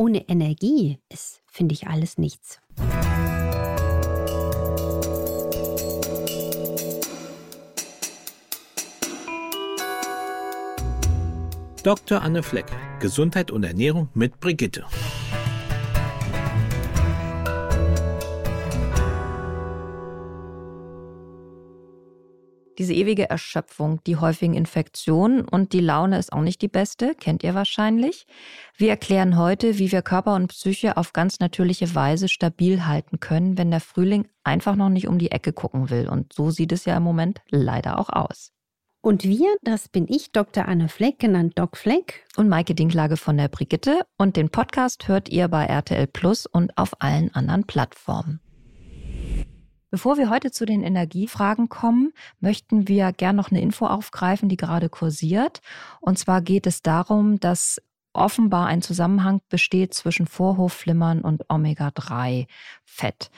ohne Energie ist, finde ich alles nichts. Dr. Anne Fleck, Gesundheit und Ernährung mit Brigitte. Diese ewige Erschöpfung, die häufigen Infektionen und die Laune ist auch nicht die beste, kennt ihr wahrscheinlich. Wir erklären heute, wie wir Körper und Psyche auf ganz natürliche Weise stabil halten können, wenn der Frühling einfach noch nicht um die Ecke gucken will. Und so sieht es ja im Moment leider auch aus. Und wir, das bin ich, Dr. Anne Fleck, genannt Doc Fleck. Und Maike Dinklage von der Brigitte. Und den Podcast hört ihr bei RTL Plus und auf allen anderen Plattformen. Bevor wir heute zu den Energiefragen kommen, möchten wir gern noch eine Info aufgreifen, die gerade kursiert. Und zwar geht es darum, dass offenbar ein Zusammenhang besteht zwischen Vorhofflimmern und Omega-3-Fett.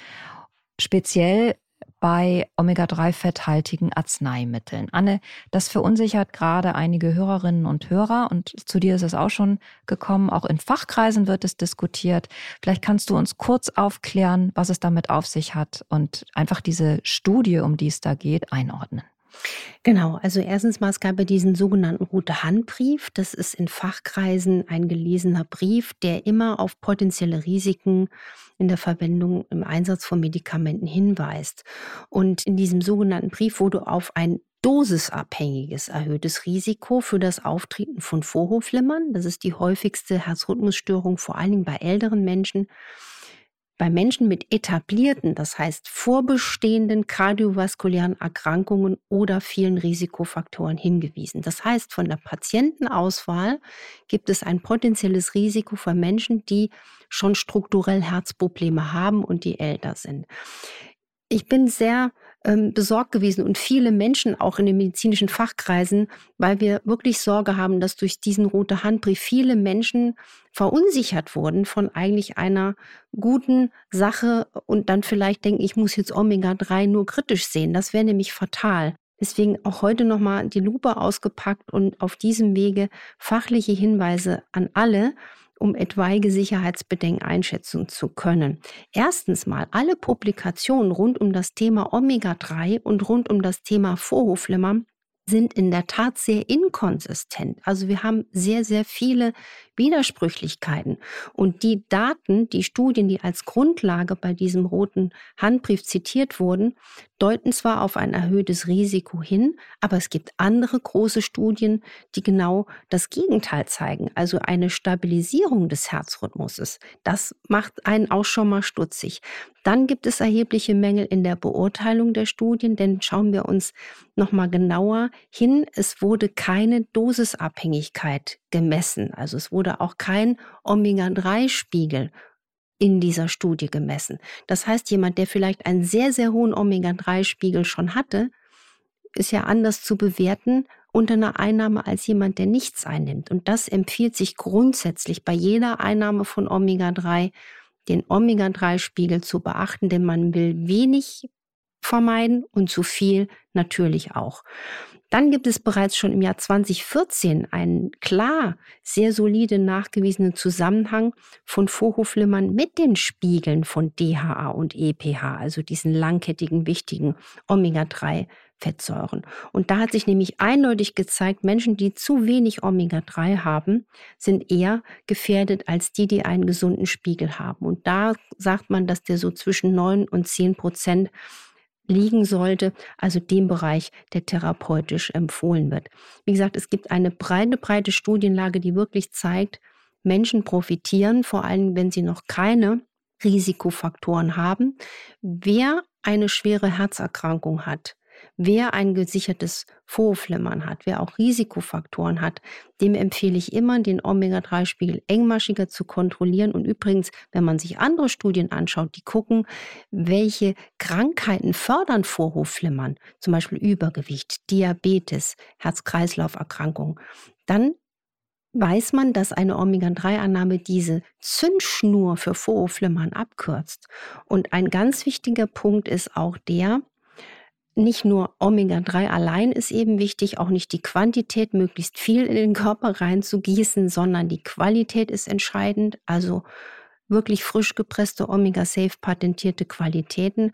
Speziell bei Omega-3-fetthaltigen Arzneimitteln. Anne, das verunsichert gerade einige Hörerinnen und Hörer und zu dir ist es auch schon gekommen. Auch in Fachkreisen wird es diskutiert. Vielleicht kannst du uns kurz aufklären, was es damit auf sich hat und einfach diese Studie, um die es da geht, einordnen. Genau, also erstens mal, es gab ja diesen sogenannten Rote Handbrief. Das ist in Fachkreisen ein gelesener Brief, der immer auf potenzielle Risiken in der Verwendung, im Einsatz von Medikamenten hinweist. Und in diesem sogenannten Brief wurde auf ein dosisabhängiges erhöhtes Risiko für das Auftreten von Vorhofflimmern, das ist die häufigste Herzrhythmusstörung, vor allen Dingen bei älteren Menschen, bei Menschen mit etablierten, das heißt vorbestehenden kardiovaskulären Erkrankungen oder vielen Risikofaktoren hingewiesen. Das heißt, von der Patientenauswahl gibt es ein potenzielles Risiko für Menschen, die schon strukturell Herzprobleme haben und die älter sind. Ich bin sehr ähm, besorgt gewesen und viele Menschen auch in den medizinischen Fachkreisen, weil wir wirklich Sorge haben, dass durch diesen rote Handbrief viele Menschen verunsichert wurden von eigentlich einer guten Sache und dann vielleicht denken, ich muss jetzt Omega-3 nur kritisch sehen. Das wäre nämlich fatal. Deswegen auch heute nochmal die Lupe ausgepackt und auf diesem Wege fachliche Hinweise an alle, um etwaige Sicherheitsbedenken einschätzen zu können. Erstens mal, alle Publikationen rund um das Thema Omega-3 und rund um das Thema Vorhofflimmern sind in der Tat sehr inkonsistent. Also wir haben sehr, sehr viele Widersprüchlichkeiten. Und die Daten, die Studien, die als Grundlage bei diesem roten Handbrief zitiert wurden, deuten zwar auf ein erhöhtes Risiko hin, aber es gibt andere große Studien, die genau das Gegenteil zeigen, also eine Stabilisierung des Herzrhythmuses. Das macht einen auch schon mal stutzig. Dann gibt es erhebliche Mängel in der Beurteilung der Studien, denn schauen wir uns noch mal genauer hin, es wurde keine Dosisabhängigkeit gemessen. Also es wurde auch kein Omega-3-Spiegel in dieser Studie gemessen. Das heißt, jemand, der vielleicht einen sehr, sehr hohen Omega-3-Spiegel schon hatte, ist ja anders zu bewerten unter einer Einnahme als jemand, der nichts einnimmt. Und das empfiehlt sich grundsätzlich bei jeder Einnahme von Omega-3, den Omega-3-Spiegel zu beachten, denn man will wenig vermeiden und zu viel natürlich auch. Dann gibt es bereits schon im Jahr 2014 einen klar sehr solide nachgewiesenen Zusammenhang von Vorhofflimmern mit den Spiegeln von DHA und EPH, also diesen langkettigen wichtigen Omega-3 Fettsäuren. Und da hat sich nämlich eindeutig gezeigt, Menschen, die zu wenig Omega-3 haben, sind eher gefährdet als die, die einen gesunden Spiegel haben. Und da sagt man, dass der so zwischen 9 und 10 Prozent liegen sollte, also dem Bereich, der therapeutisch empfohlen wird. Wie gesagt, es gibt eine breite, breite Studienlage, die wirklich zeigt, Menschen profitieren, vor allem wenn sie noch keine Risikofaktoren haben. Wer eine schwere Herzerkrankung hat, Wer ein gesichertes Vorflimmern hat, wer auch Risikofaktoren hat, dem empfehle ich immer, den Omega-3-Spiegel engmaschiger zu kontrollieren. Und übrigens, wenn man sich andere Studien anschaut, die gucken, welche Krankheiten fördern Vorhofflimmern, zum Beispiel Übergewicht, Diabetes, Herz-Kreislauf-Erkrankungen, dann weiß man, dass eine Omega-3-Annahme diese Zündschnur für Vorhofflimmern abkürzt. Und ein ganz wichtiger Punkt ist auch der, nicht nur Omega-3 allein ist eben wichtig, auch nicht die Quantität, möglichst viel in den Körper reinzugießen, sondern die Qualität ist entscheidend. Also wirklich frisch gepresste Omega-Safe patentierte Qualitäten.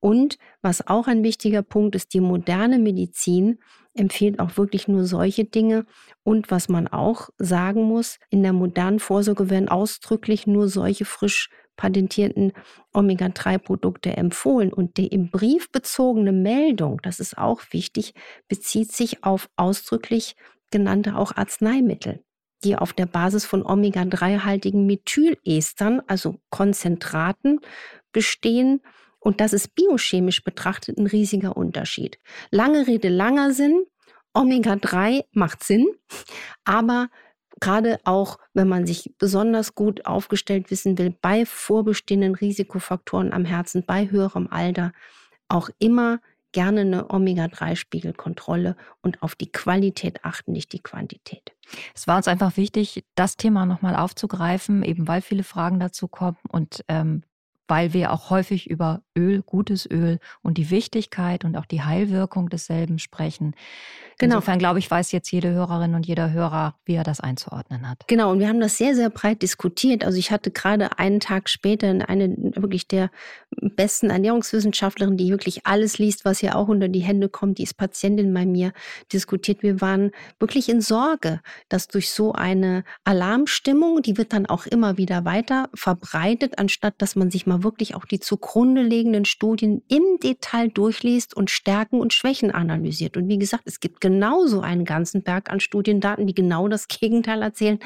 Und was auch ein wichtiger Punkt ist, die moderne Medizin empfiehlt auch wirklich nur solche Dinge. Und was man auch sagen muss, in der modernen Vorsorge werden ausdrücklich nur solche frisch patentierten Omega-3-Produkte empfohlen. Und die im Brief bezogene Meldung, das ist auch wichtig, bezieht sich auf ausdrücklich genannte auch Arzneimittel die auf der Basis von Omega-3-haltigen Methylestern, also Konzentraten, bestehen. Und das ist biochemisch betrachtet ein riesiger Unterschied. Lange Rede, langer Sinn. Omega-3 macht Sinn, aber gerade auch, wenn man sich besonders gut aufgestellt wissen will, bei vorbestehenden Risikofaktoren am Herzen, bei höherem Alter, auch immer gerne eine Omega-3-Spiegelkontrolle und auf die Qualität achten, nicht die Quantität. Es war uns einfach wichtig, das Thema nochmal aufzugreifen, eben weil viele Fragen dazu kommen und ähm, weil wir auch häufig über Öl, gutes Öl und die Wichtigkeit und auch die Heilwirkung desselben sprechen. Genau. Insofern glaube ich, weiß jetzt jede Hörerin und jeder Hörer, wie er das einzuordnen hat. Genau, und wir haben das sehr, sehr breit diskutiert. Also ich hatte gerade einen Tag später eine wirklich der besten Ernährungswissenschaftlerin, die wirklich alles liest, was ihr auch unter die Hände kommt, die ist Patientin bei mir, diskutiert. Wir waren wirklich in Sorge, dass durch so eine Alarmstimmung, die wird dann auch immer wieder weiter verbreitet, anstatt dass man sich mal wirklich auch die zugrunde liegenden Studien im Detail durchliest und Stärken und Schwächen analysiert. Und wie gesagt, es gibt genauso einen ganzen Berg an Studiendaten, die genau das Gegenteil erzählen.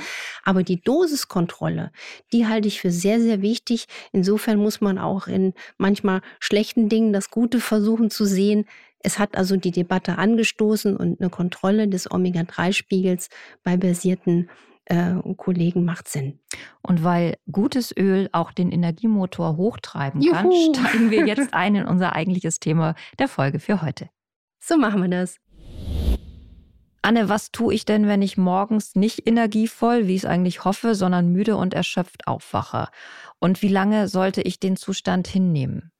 Aber die Dosiskontrolle, die halte ich für sehr, sehr wichtig. Insofern muss man auch in manchmal schlechten Dingen das Gute versuchen zu sehen. Es hat also die Debatte angestoßen und eine Kontrolle des Omega-3-Spiegels bei versierten äh, Kollegen macht Sinn. Und weil gutes Öl auch den Energiemotor hochtreiben Juhu. kann, steigen wir jetzt ein in unser eigentliches Thema der Folge für heute. So machen wir das. Anne, was tue ich denn, wenn ich morgens nicht energievoll, wie ich es eigentlich hoffe, sondern müde und erschöpft aufwache? Und wie lange sollte ich den Zustand hinnehmen?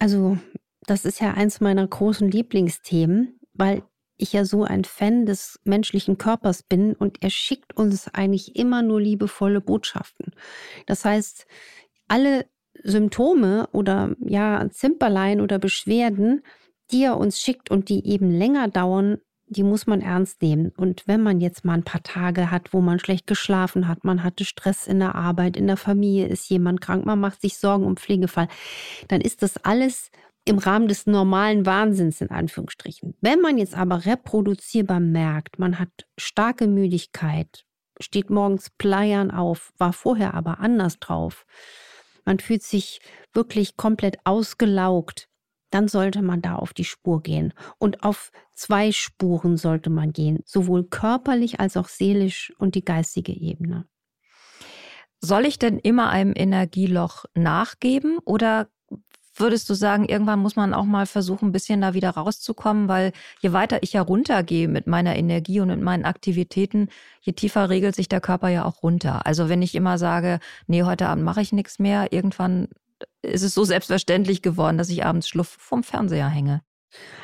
Also, das ist ja eins meiner großen Lieblingsthemen, weil ich ja so ein Fan des menschlichen Körpers bin und er schickt uns eigentlich immer nur liebevolle Botschaften. Das heißt, alle Symptome oder ja, Zimperlein oder Beschwerden, die er uns schickt und die eben länger dauern, die muss man ernst nehmen. Und wenn man jetzt mal ein paar Tage hat, wo man schlecht geschlafen hat, man hatte Stress in der Arbeit, in der Familie ist jemand krank, man macht sich Sorgen um Pflegefall, dann ist das alles im Rahmen des normalen Wahnsinns in Anführungsstrichen. Wenn man jetzt aber reproduzierbar merkt, man hat starke Müdigkeit, steht morgens pleiern auf, war vorher aber anders drauf, man fühlt sich wirklich komplett ausgelaugt, dann sollte man da auf die Spur gehen. Und auf zwei Spuren sollte man gehen, sowohl körperlich als auch seelisch und die geistige Ebene. Soll ich denn immer einem Energieloch nachgeben oder würdest du sagen, irgendwann muss man auch mal versuchen, ein bisschen da wieder rauszukommen, weil je weiter ich ja runtergehe mit meiner Energie und mit meinen Aktivitäten, je tiefer regelt sich der Körper ja auch runter. Also wenn ich immer sage, nee, heute Abend mache ich nichts mehr, irgendwann ist es so selbstverständlich geworden, dass ich abends schluff vom Fernseher hänge.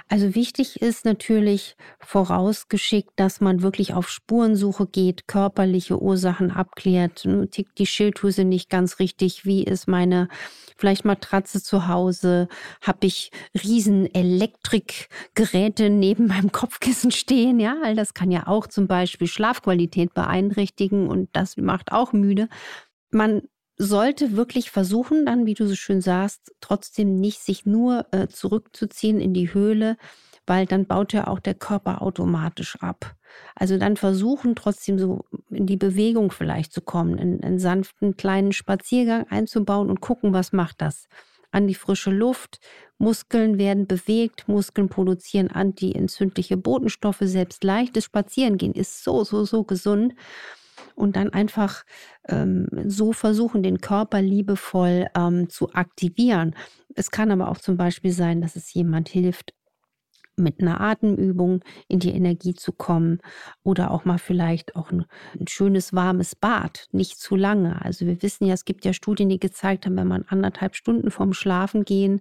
Also wichtig ist natürlich vorausgeschickt, dass man wirklich auf Spurensuche geht, körperliche Ursachen abklärt. Tickt die Schilddrüse nicht ganz richtig? Wie ist meine vielleicht Matratze zu Hause? Habe ich riesen Elektrikgeräte neben meinem Kopfkissen stehen? Ja, all das kann ja auch zum Beispiel Schlafqualität beeinträchtigen und das macht auch müde. Man sollte wirklich versuchen, dann, wie du so schön sagst, trotzdem nicht sich nur äh, zurückzuziehen in die Höhle, weil dann baut ja auch der Körper automatisch ab. Also dann versuchen trotzdem so in die Bewegung vielleicht zu kommen, in einen sanften kleinen Spaziergang einzubauen und gucken, was macht das. An die frische Luft, Muskeln werden bewegt, Muskeln produzieren antientzündliche Botenstoffe, selbst leichtes Spazierengehen ist so, so, so gesund und dann einfach ähm, so versuchen, den Körper liebevoll ähm, zu aktivieren. Es kann aber auch zum Beispiel sein, dass es jemand hilft, mit einer Atemübung in die Energie zu kommen oder auch mal vielleicht auch ein, ein, schönes warmes Bad, nicht zu lange. Also wir wissen ja, es gibt ja Studien, die gezeigt haben, wenn man anderthalb Stunden vorm Schlafen gehen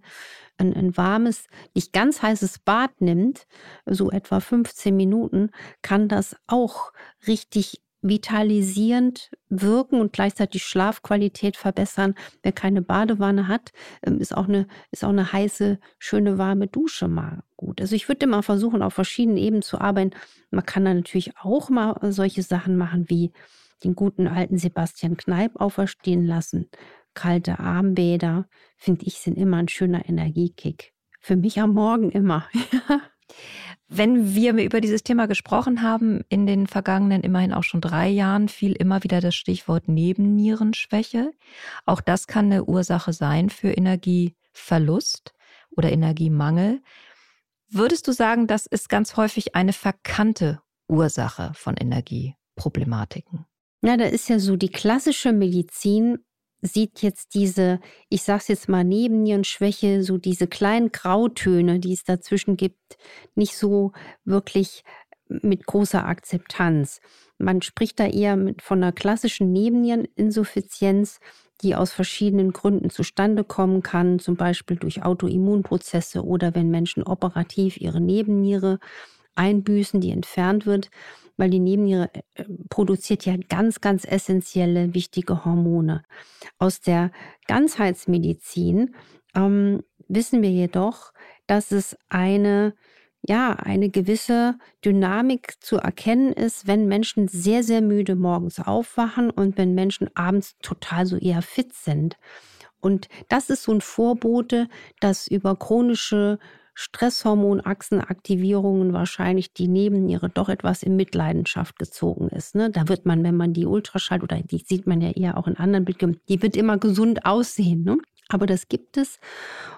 ein, ein warmes, nicht ganz heißes Bad nimmt, so etwa 15 Minuten, kann das auch richtig vitalisierend wirken und gleichzeitig Schlafqualität verbessern. Wer keine Badewanne hat, ähm, ist auch eine, ist auch eine heiße, schöne, warme Dusche mal gut. Also ich würde immer versuchen, auf verschiedenen Ebenen zu arbeiten. Man kann da natürlich auch mal solche Sachen machen wie den guten alten Sebastian Kneip auferstehen lassen. Kalte Armbäder, finde ich, sind immer ein schöner Energiekick. Für mich am Morgen immer. Wenn wir über dieses Thema gesprochen haben, in den vergangenen immerhin auch schon drei Jahren, fiel immer wieder das Stichwort Nebennierenschwäche. Auch das kann eine Ursache sein für Energieverlust oder Energiemangel. Würdest du sagen, das ist ganz häufig eine verkannte Ursache von Energieproblematiken? Ja, da ist ja so die klassische Medizin sieht jetzt diese, ich sag's jetzt mal, Nebennierenschwäche, so diese kleinen Grautöne, die es dazwischen gibt, nicht so wirklich mit großer Akzeptanz. Man spricht da eher mit, von einer klassischen Nebenniereninsuffizienz, die aus verschiedenen Gründen zustande kommen kann, zum Beispiel durch Autoimmunprozesse oder wenn Menschen operativ ihre Nebenniere einbüßen, die entfernt wird weil die Nebenniere äh, produziert ja ganz, ganz essentielle, wichtige Hormone. Aus der Ganzheitsmedizin ähm, wissen wir jedoch, dass es eine ja, eine gewisse Dynamik zu erkennen ist, wenn Menschen sehr, sehr müde morgens aufwachen und wenn Menschen abends total so eher fit sind. Und das ist so ein Vorbote, dass über chronische Stresshormonachsenaktivierungen wahrscheinlich die Nebenniere doch etwas in Mitleidenschaft gezogen ist. Ne? Da wird man, wenn man die Ultraschall oder die sieht man ja eher auch in anderen Bildern, die wird immer gesund aussehen. Ne? Aber das gibt es.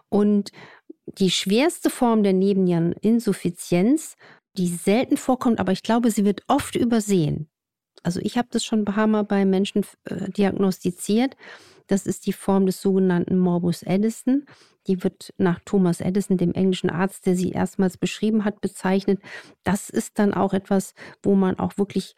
Und die schwerste Form der Nebenniereninsuffizienz, die selten vorkommt, aber ich glaube, sie wird oft übersehen. Also ich habe das schon ein paar Mal bei Menschen äh, diagnostiziert. Das ist die Form des sogenannten Morbus Addison. Die wird nach Thomas Edison, dem englischen Arzt, der sie erstmals beschrieben hat, bezeichnet. Das ist dann auch etwas, wo man auch wirklich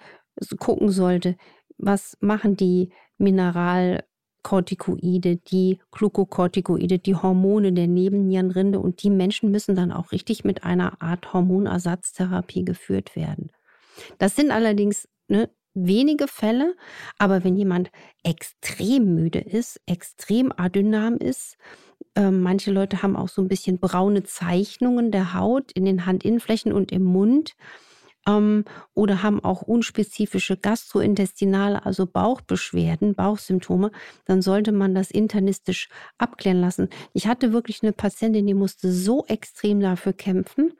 gucken sollte, was machen die Mineralkortikoide, die Glukokortikoide, die Hormone der Nebennierenrinde und die Menschen müssen dann auch richtig mit einer Art Hormonersatztherapie geführt werden. Das sind allerdings ne, wenige Fälle, aber wenn jemand extrem müde ist, extrem adynam ist, ähm, manche Leute haben auch so ein bisschen braune Zeichnungen der Haut in den Handinnenflächen und im Mund ähm, oder haben auch unspezifische gastrointestinale, also Bauchbeschwerden, Bauchsymptome, dann sollte man das internistisch abklären lassen. Ich hatte wirklich eine Patientin, die musste so extrem dafür kämpfen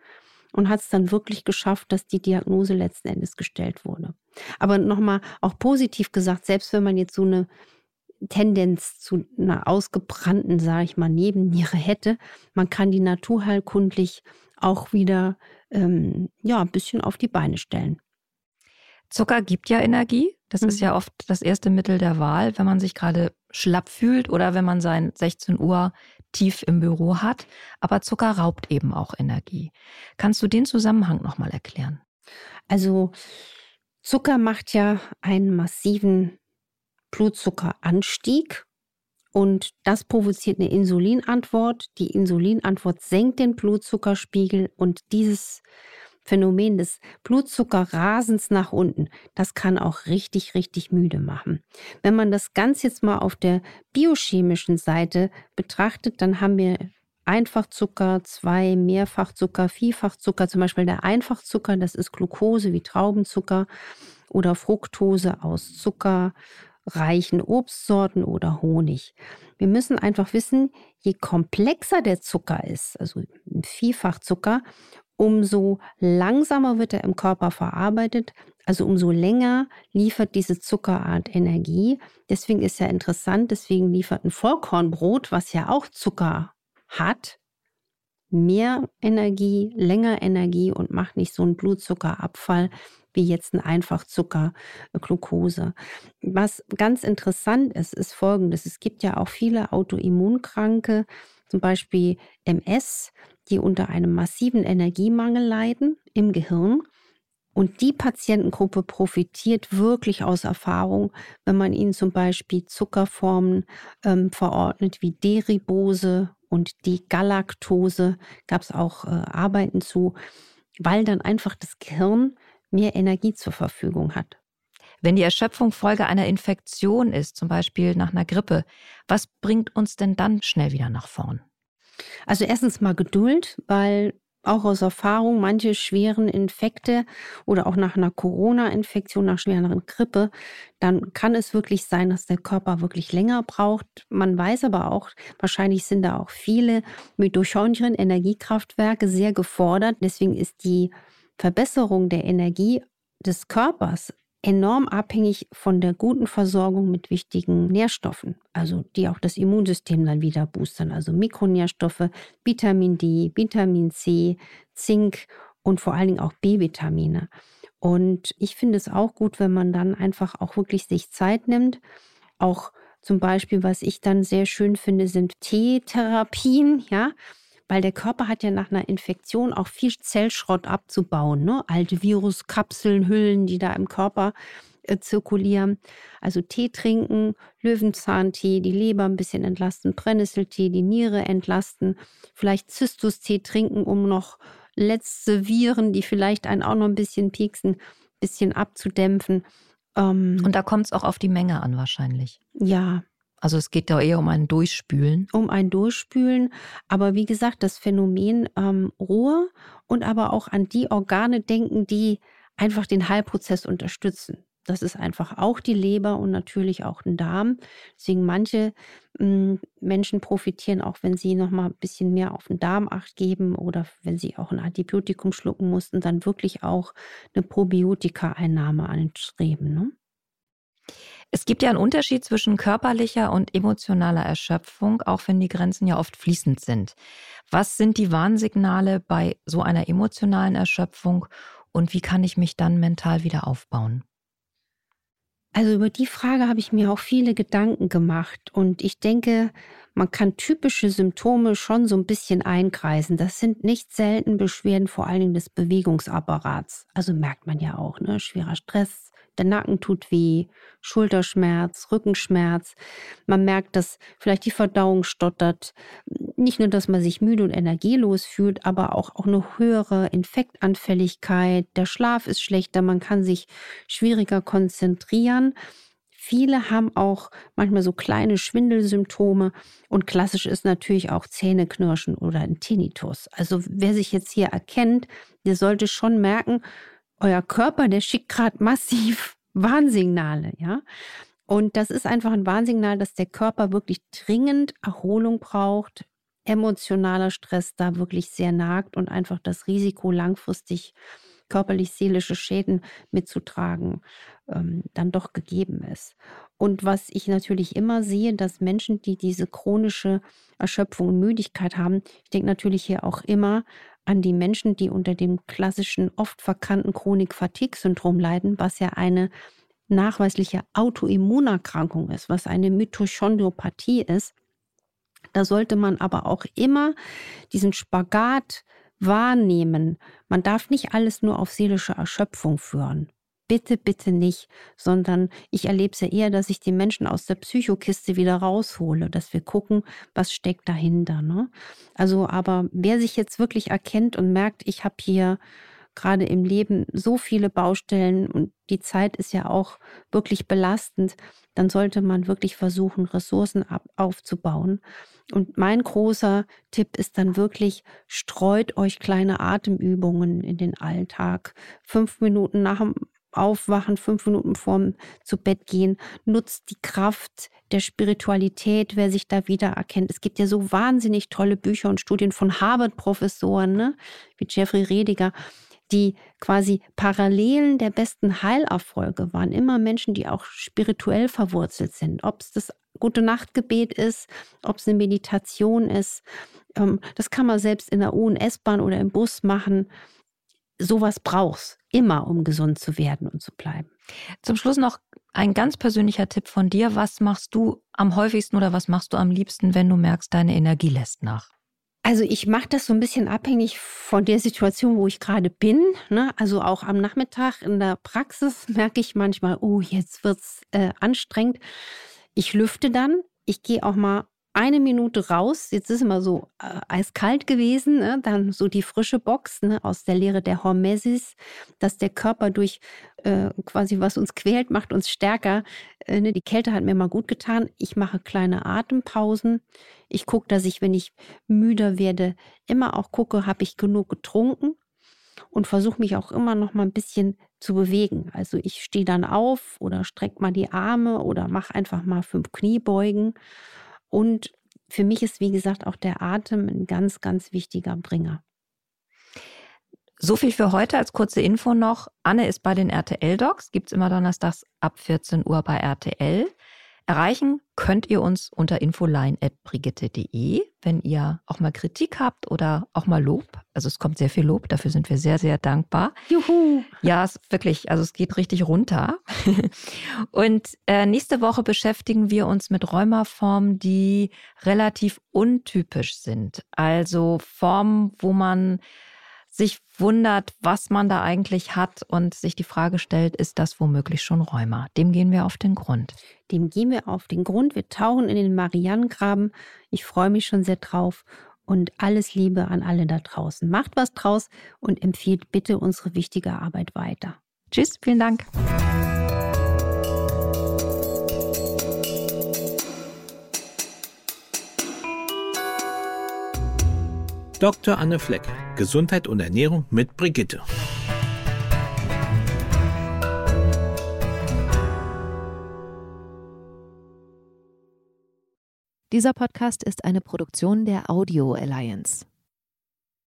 und hat es dann wirklich geschafft, dass die Diagnose letzten Endes gestellt wurde. Aber nochmal auch positiv gesagt, selbst wenn man jetzt so eine Tendenz zu einer ausgebrannten, sage ich mal, Nebenniere hätte. Man kann die naturheilkundlich auch wieder ähm, ja, ein bisschen auf die Beine stellen. Zucker gibt ja Energie. Das mhm. ist ja oft das erste Mittel der Wahl, wenn man sich gerade schlapp fühlt oder wenn man sein 16 Uhr tief im Büro hat. Aber Zucker raubt eben auch Energie. Kannst du den Zusammenhang nochmal erklären? Also Zucker macht ja einen massiven Blutzuckeranstieg. Und das provoziert eine Insulinantwort. Die Insulinantwort senkt den Blutzuckerspiegel und dieses Phänomen des Blutzuckerrasens nach unten, das kann auch richtig, richtig müde machen. Wenn man das ganz jetzt mal auf der biochemischen Seite betrachtet, dann haben wir Einfachzucker, zwei Mehrfachzucker, Vielfachzucker, zum Beispiel der Einfachzucker, das ist Glucose wie Traubenzucker oder Fructose aus Zucker, reichen Obstsorten oder Honig. Wir müssen einfach wissen, je komplexer der Zucker ist, also ein Vielfachzucker, umso langsamer wird er im Körper verarbeitet, also umso länger liefert diese Zuckerart Energie. Deswegen ist ja interessant, deswegen liefert ein Vollkornbrot, was ja auch Zucker hat, mehr Energie, länger Energie und macht nicht so einen Blutzuckerabfall wie jetzt ein Einfachzucker, Glucose. Was ganz interessant ist, ist folgendes. Es gibt ja auch viele Autoimmunkranke, zum Beispiel MS, die unter einem massiven Energiemangel leiden im Gehirn. Und die Patientengruppe profitiert wirklich aus Erfahrung, wenn man ihnen zum Beispiel Zuckerformen ähm, verordnet wie Deribose und die Galaktose. Gab es auch äh, Arbeiten zu, weil dann einfach das Gehirn mehr Energie zur Verfügung hat. Wenn die Erschöpfung Folge einer Infektion ist, zum Beispiel nach einer Grippe, was bringt uns denn dann schnell wieder nach vorn? Also erstens mal Geduld, weil auch aus Erfahrung manche schweren Infekte oder auch nach einer Corona-Infektion, nach schwereren Grippe, dann kann es wirklich sein, dass der Körper wirklich länger braucht. Man weiß aber auch, wahrscheinlich sind da auch viele Mitochondrien, Energiekraftwerke sehr gefordert. Deswegen ist die Verbesserung der Energie des Körpers enorm abhängig von der guten Versorgung mit wichtigen Nährstoffen, also die auch das Immunsystem dann wieder boostern, also Mikronährstoffe, Vitamin D, Vitamin C, Zink und vor allen Dingen auch B-Vitamine. Und ich finde es auch gut, wenn man dann einfach auch wirklich sich Zeit nimmt, auch zum Beispiel, was ich dann sehr schön finde, sind Teetherapien, ja, weil der Körper hat ja nach einer Infektion auch viel Zellschrott abzubauen, ne? alte Viruskapseln, Hüllen, die da im Körper äh, zirkulieren. Also Tee trinken, Löwenzahntee, die Leber ein bisschen entlasten, Brennnesseltee, die Niere entlasten, vielleicht Zystustee trinken, um noch letzte Viren, die vielleicht einen auch noch ein bisschen pieksen, ein bisschen abzudämpfen. Ähm, Und da kommt es auch auf die Menge an wahrscheinlich. Ja, also es geht da eher um ein Durchspülen. Um ein Durchspülen. Aber wie gesagt, das Phänomen ähm, Ruhe und aber auch an die Organe denken, die einfach den Heilprozess unterstützen. Das ist einfach auch die Leber und natürlich auch ein Darm. Deswegen manche hm, Menschen profitieren auch, wenn sie noch mal ein bisschen mehr auf den Darm acht geben oder wenn sie auch ein Antibiotikum schlucken mussten, dann wirklich auch eine Probiotika-Einnahme anstreben. Ne? Es gibt ja einen Unterschied zwischen körperlicher und emotionaler Erschöpfung, auch wenn die Grenzen ja oft fließend sind. Was sind die Warnsignale bei so einer emotionalen Erschöpfung und wie kann ich mich dann mental wieder aufbauen? Also über die Frage habe ich mir auch viele Gedanken gemacht und ich denke, man kann typische Symptome schon so ein bisschen einkreisen. Das sind nicht selten Beschwerden vor allen Dingen des Bewegungsapparats. Also merkt man ja auch, ne? Schwerer Stress, der Nacken tut weh, Schulterschmerz, Rückenschmerz. Man merkt, dass vielleicht die Verdauung stottert. Nicht nur, dass man sich müde und energielos fühlt, aber auch, auch eine höhere Infektanfälligkeit. Der Schlaf ist schlechter, man kann sich schwieriger konzentrieren. Viele haben auch manchmal so kleine Schwindelsymptome und klassisch ist natürlich auch Zähneknirschen oder ein Tinnitus. Also wer sich jetzt hier erkennt, der sollte schon merken, euer Körper, der schickt gerade massiv Warnsignale, ja. Und das ist einfach ein Warnsignal, dass der Körper wirklich dringend Erholung braucht, emotionaler Stress da wirklich sehr nagt und einfach das Risiko langfristig körperlich-seelische Schäden mitzutragen, ähm, dann doch gegeben ist. Und was ich natürlich immer sehe, dass Menschen, die diese chronische Erschöpfung und Müdigkeit haben, ich denke natürlich hier auch immer an die Menschen, die unter dem klassischen, oft verkannten Chronik-Fatigue-Syndrom leiden, was ja eine nachweisliche Autoimmunerkrankung ist, was eine Mitochondriopathie ist. Da sollte man aber auch immer diesen Spagat wahrnehmen. Man darf nicht alles nur auf seelische Erschöpfung führen bitte, bitte nicht, sondern ich erlebe es ja eher, dass ich die Menschen aus der Psychokiste wieder raushole, dass wir gucken, was steckt dahinter. Ne? Also, aber wer sich jetzt wirklich erkennt und merkt, ich habe hier gerade im Leben so viele Baustellen und die Zeit ist ja auch wirklich belastend, dann sollte man wirklich versuchen, Ressourcen aufzubauen. Und mein großer Tipp ist dann wirklich, streut euch kleine Atemübungen in den Alltag. Fünf Minuten nach dem Aufwachen, fünf Minuten vorm zu Bett gehen, nutzt die Kraft der Spiritualität, wer sich da wiedererkennt. Es gibt ja so wahnsinnig tolle Bücher und Studien von Harvard-Professoren, ne? wie Jeffrey Rediger, die quasi Parallelen der besten Heilerfolge waren. Immer Menschen, die auch spirituell verwurzelt sind. Ob es das gute Nachtgebet ist, ob es eine Meditation ist. Ähm, das kann man selbst in der U- und S-Bahn oder im Bus machen sowas brauchst, immer um gesund zu werden und zu bleiben. Zum Schluss noch ein ganz persönlicher Tipp von dir. Was machst du am häufigsten oder was machst du am liebsten, wenn du merkst, deine Energie lässt nach? Also ich mache das so ein bisschen abhängig von der Situation, wo ich gerade bin. Ne? Also auch am Nachmittag in der Praxis merke ich manchmal, oh, jetzt wird's äh, anstrengend. Ich lüfte dann. Ich gehe auch mal eine Minute raus. Jetzt ist immer so äh, eiskalt gewesen. Ne? Dann so die frische Box ne? aus der Lehre der Hormesis, dass der Körper durch äh, quasi was uns quält, macht uns stärker. Äh, ne? Die Kälte hat mir mal gut getan. Ich mache kleine Atempausen. Ich gucke, dass ich, wenn ich müder werde, immer auch gucke, habe ich genug getrunken und versuche mich auch immer noch mal ein bisschen zu bewegen. Also ich stehe dann auf oder strecke mal die Arme oder mache einfach mal fünf Kniebeugen und für mich ist, wie gesagt, auch der Atem ein ganz, ganz wichtiger Bringer. So viel für heute als kurze Info noch. Anne ist bei den RTL-Docs, gibt es immer donnerstags ab 14 Uhr bei RTL. Erreichen könnt ihr uns unter infoline.brigitte.de, wenn ihr auch mal Kritik habt oder auch mal Lob. Also es kommt sehr viel Lob, dafür sind wir sehr, sehr dankbar. Juhu! Ja, es, wirklich, also es geht richtig runter. Und äh, nächste Woche beschäftigen wir uns mit Rheumaformen, die relativ untypisch sind. Also Formen, wo man sich wundert, was man da eigentlich hat und sich die Frage stellt, ist das womöglich schon Rheuma? Dem gehen wir auf den Grund. Dem gehen wir auf den Grund. Wir tauchen in den Marianengraben. Ich freue mich schon sehr drauf. Und alles Liebe an alle da draußen. Macht was draus und empfiehlt bitte unsere wichtige Arbeit weiter. Tschüss, vielen Dank. Dr. Anne Fleck, Gesundheit und Ernährung mit Brigitte. Dieser Podcast ist eine Produktion der Audio Alliance.